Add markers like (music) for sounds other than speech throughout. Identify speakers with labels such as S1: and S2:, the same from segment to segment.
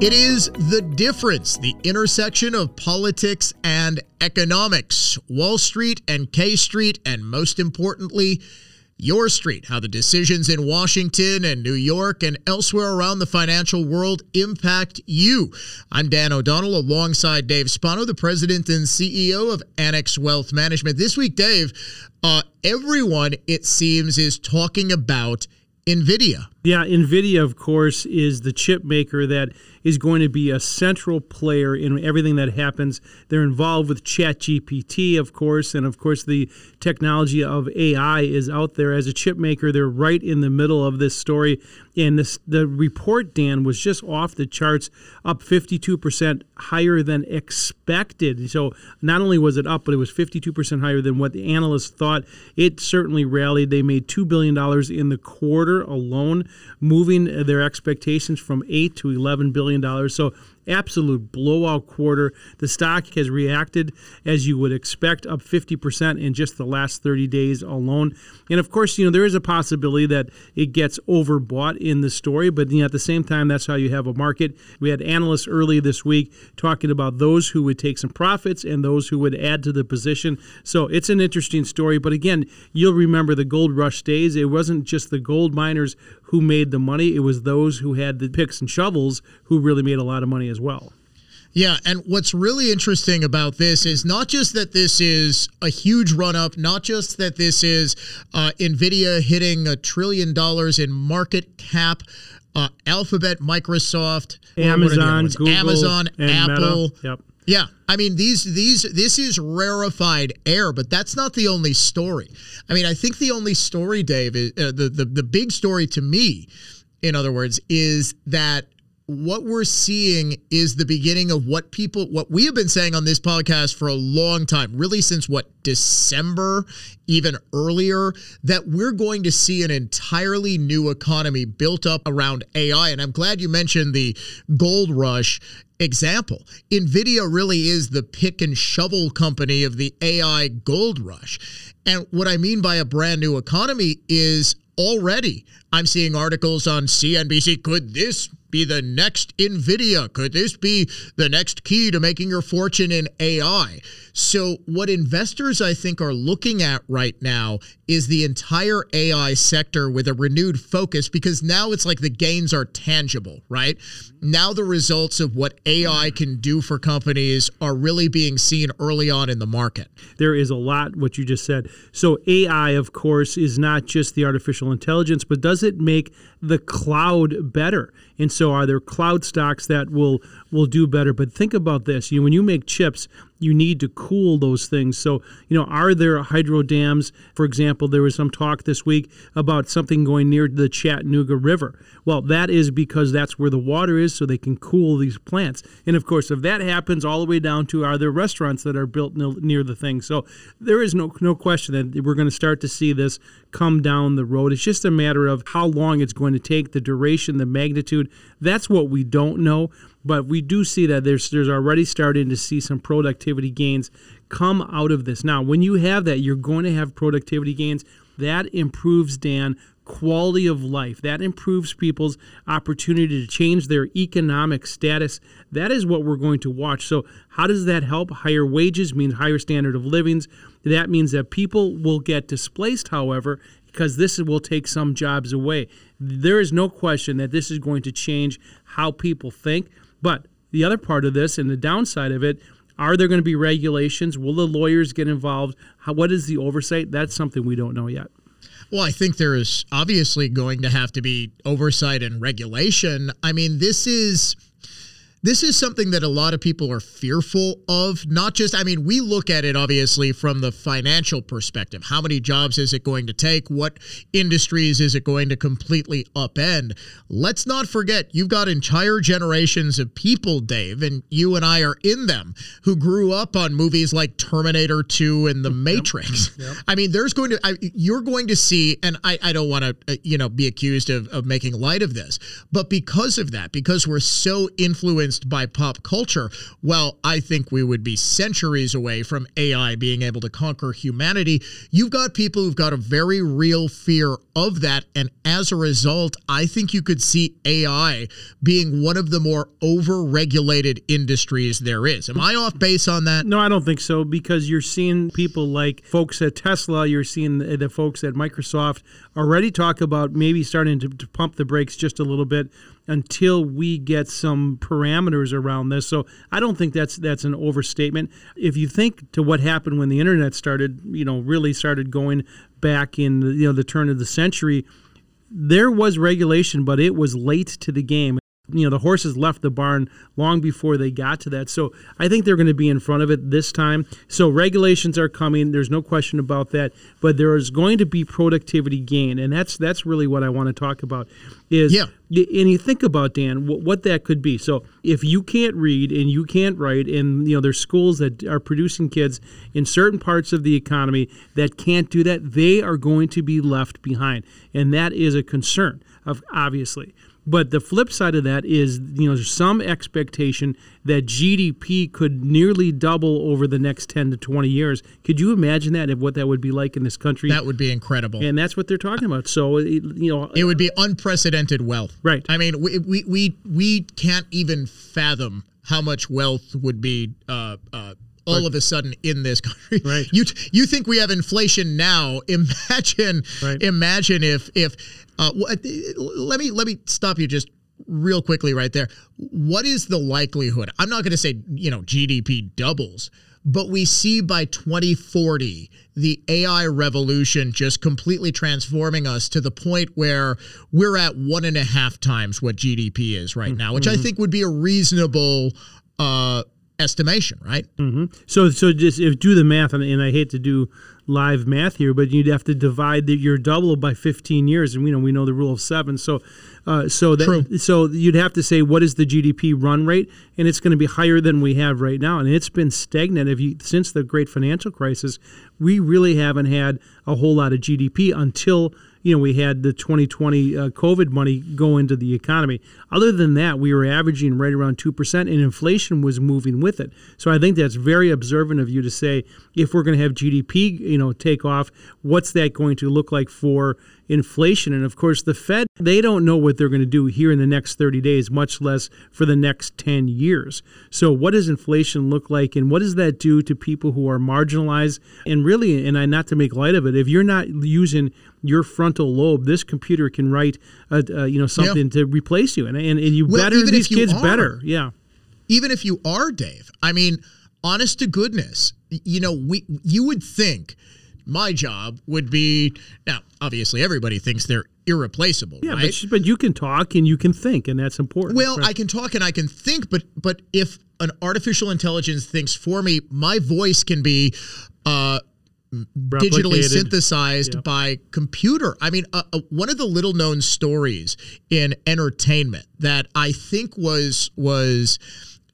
S1: It is the difference, the intersection of politics and economics, Wall Street and K Street, and most importantly, your street, how the decisions in Washington and New York and elsewhere around the financial world impact you. I'm Dan O'Donnell alongside Dave Spano, the president and CEO of Annex Wealth Management. This week, Dave, uh, everyone, it seems, is talking about NVIDIA.
S2: Yeah, NVIDIA, of course, is the chip maker that is going to be a central player in everything that happens. They're involved with ChatGPT, of course, and of course, the technology of AI is out there. As a chip maker, they're right in the middle of this story. And this, the report, Dan, was just off the charts, up 52% higher than expected. So not only was it up, but it was 52% higher than what the analysts thought. It certainly rallied. They made $2 billion in the quarter alone, moving their expectations from 8 to 11 billion dollars. So absolute blowout quarter. The stock has reacted as you would expect, up 50% in just the last 30 days alone. And of course, you know, there is a possibility that it gets overbought in the story, but you know, at the same time, that's how you have a market. We had analysts early this week talking about those who would take some profits and those who would add to the position. So it's an interesting story. But again, you'll remember the gold rush days. It wasn't just the gold miners who made the money, it was those who had the picks and shovels who really made a lot of money as well.
S1: Yeah, and what's really interesting about this is not just that this is a huge run up, not just that this is uh, Nvidia hitting a trillion dollars in market cap, uh, Alphabet, Microsoft,
S2: Amazon, Google,
S1: Amazon, Apple.
S2: Yep.
S1: Yeah, I mean these these this is rarefied air, but that's not the only story. I mean, I think the only story, Dave, is, uh, the the the big story to me, in other words, is that what we're seeing is the beginning of what people what we have been saying on this podcast for a long time really since what December even earlier that we're going to see an entirely new economy built up around AI and I'm glad you mentioned the gold rush example. Nvidia really is the pick and shovel company of the AI gold rush. And what I mean by a brand new economy is already I'm seeing articles on CNBC could this be the next NVIDIA? Could this be the next key to making your fortune in AI? So, what investors I think are looking at right now is the entire AI sector with a renewed focus because now it's like the gains are tangible, right? Now, the results of what AI can do for companies are really being seen early on in the market.
S2: There is a lot what you just said. So, AI, of course, is not just the artificial intelligence, but does it make the cloud better? And so, are there cloud stocks that will will do better? But think about this: you know, when you make chips, you need to cool those things. So, you know, are there hydro dams? For example, there was some talk this week about something going near the Chattanooga River. Well, that is because that's where the water is, so they can cool these plants. And of course, if that happens, all the way down to are there restaurants that are built near the thing? So there is no no question that we're going to start to see this come down the road. It's just a matter of how long it's going to take, the duration, the magnitude. That's what we don't know. But we do see that there's there's already starting to see some productivity gains come out of this. Now, when you have that, you're going to have productivity gains. That improves Dan quality of life. That improves people's opportunity to change their economic status. That is what we're going to watch. So, how does that help? Higher wages means higher standard of livings. That means that people will get displaced, however, because this will take some jobs away. There is no question that this is going to change how people think. But the other part of this and the downside of it are there going to be regulations? Will the lawyers get involved? How, what is the oversight? That's something we don't know yet.
S1: Well, I think there is obviously going to have to be oversight and regulation. I mean, this is this is something that a lot of people are fearful of. Not just, I mean, we look at it obviously from the financial perspective. How many jobs is it going to take? What industries is it going to completely upend? Let's not forget, you've got entire generations of people, Dave, and you and I are in them, who grew up on movies like Terminator 2 and The Matrix. Yep. Yep. I mean, there's going to, I, you're going to see, and I, I don't want to, uh, you know, be accused of, of making light of this, but because of that, because we're so influenced influenced by pop culture. Well, I think we would be centuries away from AI being able to conquer humanity. You've got people who've got a very real fear of that. And as a result, I think you could see AI being one of the more over regulated industries there is. Am I off base on that?
S2: No, I don't think so because you're seeing people like folks at Tesla, you're seeing the, the folks at Microsoft already talk about maybe starting to, to pump the brakes just a little bit until we get some parameters around this. So I don't think that's that's an overstatement. If you think to what happened when the internet started, you know, really started going back in the, you know the turn of the century, there was regulation, but it was late to the game you know the horses left the barn long before they got to that. So i think they're going to be in front of it this time. So regulations are coming there's no question about that. But there is going to be productivity gain and that's that's really what i want to talk about is
S1: yeah.
S2: and you think about dan what, what that could be. So if you can't read and you can't write and you know there's schools that are producing kids in certain parts of the economy that can't do that they are going to be left behind. And that is a concern of obviously but the flip side of that is, you know, there's some expectation that GDP could nearly double over the next 10 to 20 years. Could you imagine that, of what that would be like in this country?
S1: That would be incredible.
S2: And that's what they're talking about. So, you know,
S1: it would be unprecedented wealth.
S2: Right.
S1: I mean, we we we, we can't even fathom how much wealth would be. Uh, uh, all of a sudden in this country. (laughs)
S2: Right.
S1: You you think we have inflation now? (laughs) Imagine right. imagine if if uh, let me let me stop you just real quickly right there. What is the likelihood? I'm not going to say you know GDP doubles, but we see by 2040 the AI revolution just completely transforming us to the point where we're at one and a half times what GDP is right now, which mm-hmm. I think would be a reasonable. Uh, estimation, right?
S2: Mm-hmm. So, so just if do the math, and, and I hate to do live math here, but you'd have to divide the, your double by 15 years, and we know we know the rule of seven. So, uh, so that
S1: True.
S2: so you'd have to say what is the GDP run rate, and it's going to be higher than we have right now, and it's been stagnant. If you since the great financial crisis, we really haven't had a whole lot of GDP until you know, we had the 2020 uh, COVID money go into the economy. Other than that, we were averaging right around 2%, and inflation was moving with it. So I think that's very observant of you to say if we're going to have GDP, you know, take off, what's that going to look like for inflation? And of course, the Fed, they don't know what they're going to do here in the next 30 days, much less for the next 10 years. So what does inflation look like, and what does that do to people who are marginalized? And really, and I not to make light of it, if you're not using your frontal lobe, this computer can write, a, a you know, something yeah. to replace you, and and, and you well, better these kids are, better, yeah.
S1: Even if you are Dave, I mean, honest to goodness, you know, we you would think my job would be now. Obviously, everybody thinks they're irreplaceable,
S2: yeah,
S1: right?
S2: but, but you can talk and you can think, and that's important.
S1: Well,
S2: right?
S1: I can talk and I can think, but but if an artificial intelligence thinks for me, my voice can be. Uh, digitally synthesized yep. by computer. I mean, uh, uh, one of the little known stories in entertainment that I think was was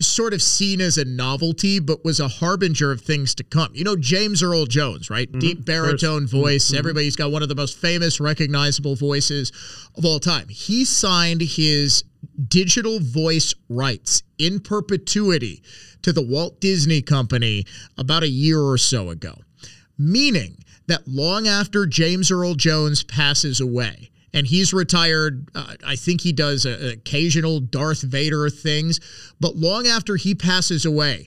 S1: sort of seen as a novelty, but was a harbinger of things to come. You know, James Earl Jones, right? Mm-hmm. Deep baritone First. voice. Mm-hmm. Everybody's got one of the most famous, recognizable voices of all time. He signed his digital voice rights in perpetuity to the Walt Disney Company about a year or so ago meaning that long after James Earl Jones passes away, and he's retired. Uh, I think he does a, occasional Darth Vader things, but long after he passes away,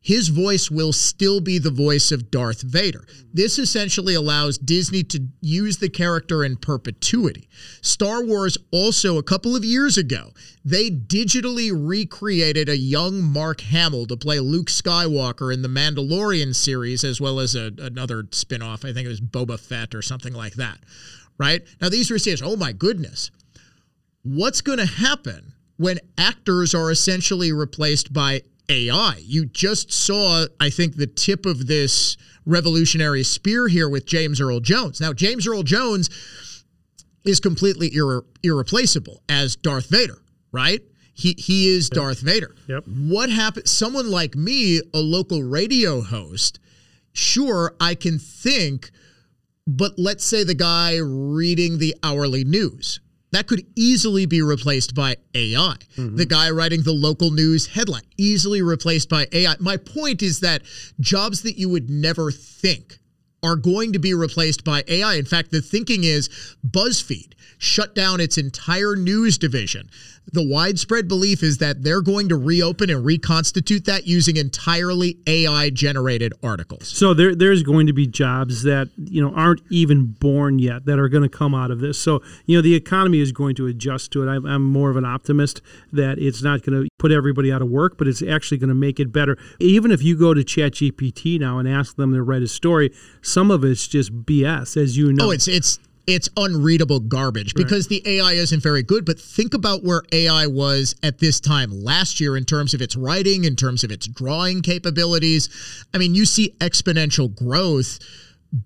S1: his voice will still be the voice of Darth Vader. This essentially allows Disney to use the character in perpetuity. Star Wars also, a couple of years ago, they digitally recreated a young Mark Hamill to play Luke Skywalker in the Mandalorian series, as well as a, another spin off. I think it was Boba Fett or something like that. Right? Now, these saying, oh my goodness, what's going to happen when actors are essentially replaced by AI. You just saw, I think, the tip of this revolutionary spear here with James Earl Jones. Now, James Earl Jones is completely irre- irreplaceable as Darth Vader, right? He he is yep. Darth Vader.
S2: Yep.
S1: What happened? Someone like me, a local radio host, sure, I can think, but let's say the guy reading the hourly news that could easily be replaced by AI. Mm-hmm. The guy writing the local news headline, easily replaced by AI. My point is that jobs that you would never think are going to be replaced by AI. In fact, the thinking is BuzzFeed shut down its entire news division. The widespread belief is that they're going to reopen and reconstitute that using entirely AI generated articles.
S2: So there, there's going to be jobs that you know aren't even born yet that are going to come out of this. So you know the economy is going to adjust to it. I'm, I'm more of an optimist that it's not going to put everybody out of work, but it's actually going to make it better. Even if you go to ChatGPT now and ask them to write a story, some of it's just BS, as you know.
S1: Oh, it's it's it's unreadable garbage because the AI isn't very good. But think about where AI was at this time last year in terms of its writing, in terms of its drawing capabilities. I mean, you see exponential growth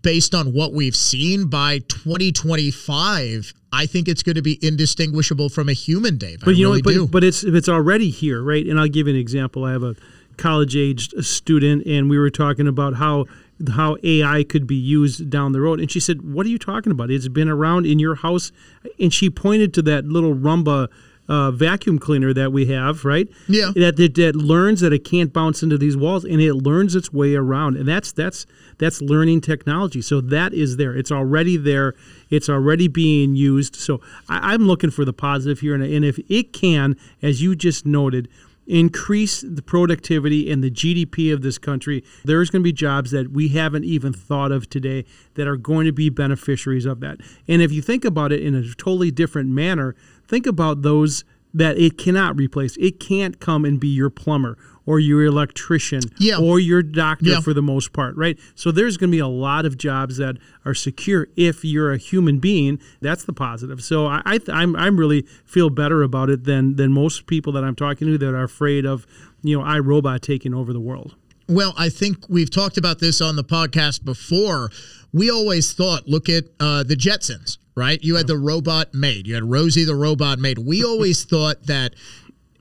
S1: based on what we've seen by 2025. I think it's going to be indistinguishable from a human, Dave.
S2: But
S1: I
S2: you
S1: really
S2: know,
S1: do.
S2: but, but it's it's already here, right? And I'll give you an example. I have a college aged student, and we were talking about how how AI could be used down the road. And she said, "What are you talking about? It's been around in your house." And she pointed to that little Roomba. Uh, vacuum cleaner that we have, right?
S1: Yeah.
S2: That, that that learns that it can't bounce into these walls, and it learns its way around, and that's that's that's learning technology. So that is there. It's already there. It's already being used. So I, I'm looking for the positive here, and, and if it can, as you just noted, increase the productivity and the GDP of this country, there's going to be jobs that we haven't even thought of today that are going to be beneficiaries of that. And if you think about it in a totally different manner, think about those that it cannot replace. It can't come and be your plumber or your electrician
S1: Yeah.
S2: or your doctor
S1: Yeah.
S2: for the most part, right? So there's going to be a lot of jobs that are secure if you're a human being. That's the positive. So I, I th- I'm I'm really feel better about it than than most people that I'm talking to that are afraid of you know iRobot taking over the world.
S1: Well, I think we've talked about this on the podcast before. We always thought, look at uh, the Jetsons, right? You had the robot maid, you had Rosie the robot maid. We always (laughs) thought that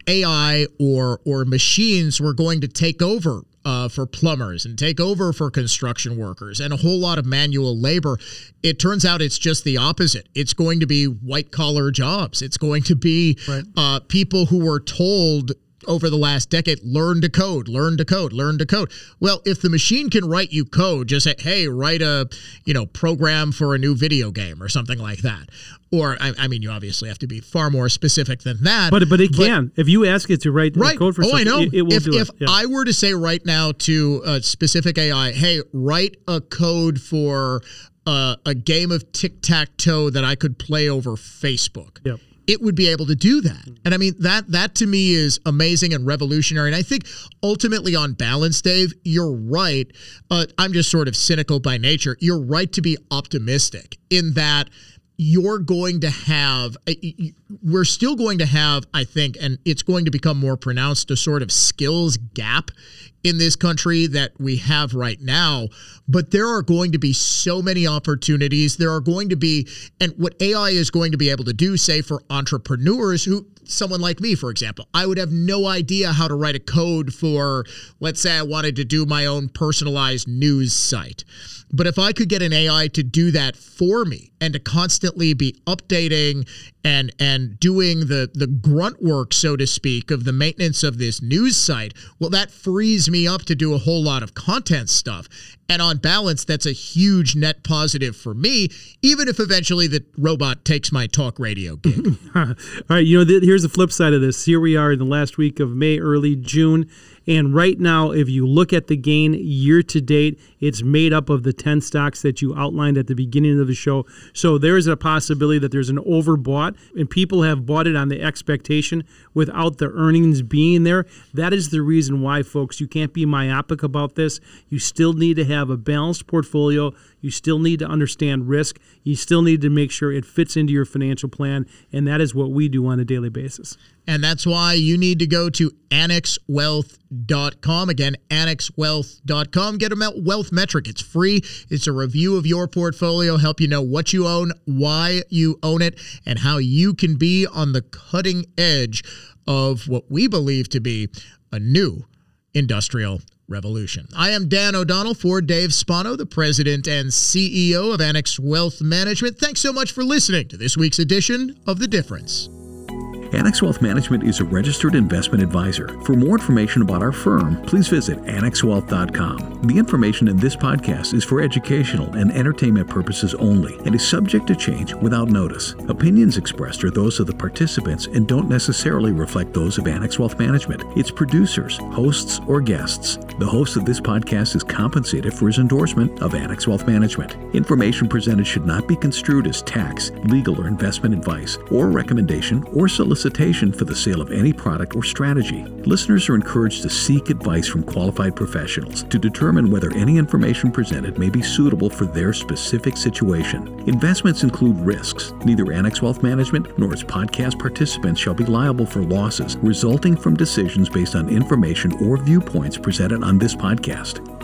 S1: AI or or machines were going to take over uh, for plumbers and take over for construction workers and a whole lot of manual labor. It turns out it's just the opposite. It's going to be white collar jobs. It's going to be uh, people who were told over the last decade learn to code learn to code learn to code well if the machine can write you code just say hey write a you know program for a new video game or something like that or i, I mean you obviously have to be far more specific than that
S2: But but it can if you ask it to write
S1: right
S2: code for
S1: oh i
S2: something,
S1: know
S2: it, it will
S1: if,
S2: do
S1: if
S2: it. Yeah.
S1: i were to say right now to a specific ai hey write a code for uh, a game of tic-tac-toe that i could play over facebook
S2: Yep.
S1: it would be able to do that. And I mean that that to me is amazing and revolutionary. And I think ultimately on balance, Dave, you're right. Uh, I'm just sort of cynical by nature. You're right to be optimistic in that you're going to have we're still going to have i think and it's going to become more pronounced a sort of skills gap in this country that we have right now. But there are going to be so many opportunities. There are going to be and what ai is going to be able to do say for entrepreneurs who someone like me for example i would have no idea how to write a code for let's say i wanted to do my own personalized news site. But if I could get an AI to do that for me and to constantly be updating and and doing the the grunt work, so to speak, of the maintenance of this news site, well, that frees me up to do a whole lot of content stuff. And on balance, that's a huge net positive for me, even if eventually the robot takes my talk radio gig. (laughs)
S2: All right, you know, th- here's the flip side of this. Here we are in the last week of May, early June. And right now, if you look at the gain year to date, it's made up of the 10 stocks that you outlined at the beginning of the show. So there's a possibility that there's an overbought and people have bought it on the expectation without the earnings being there. That is the reason why, folks, you can't be myopic about this. You still need to have a balanced portfolio. You still need to understand risk. You still need to make sure it fits into your financial plan. And that is what we do on a daily basis.
S1: And that's why you need to go to annexwealth.com. Again, annexwealth.com. Get a wealth metric. It's free. It's a review of your portfolio, help you know what you own, why you own it, and how you can be on the cutting edge of what we believe to be a new industrial revolution. I am Dan O'Donnell for Dave Spano, the president and CEO of Annex Wealth Management. Thanks so much for listening to this week's edition of The Difference.
S3: Annex Wealth Management is a registered investment advisor. For more information about our firm, please visit annexwealth.com. The information in this podcast is for educational and entertainment purposes only and is subject to change without notice. Opinions expressed are those of the participants and don't necessarily reflect those of Annex Wealth Management, its producers, hosts, or guests. The host of this podcast is compensated for his endorsement of Annex Wealth Management. Information presented should not be construed as tax, legal, or investment advice, or recommendation, or solicitation for the sale of any product or strategy. Listeners are encouraged to seek advice from qualified professionals to determine whether any information presented may be suitable for their specific situation. Investments include risks. Neither Annex Wealth Management nor its podcast participants shall be liable for losses resulting from decisions based on information or viewpoints presented on this podcast.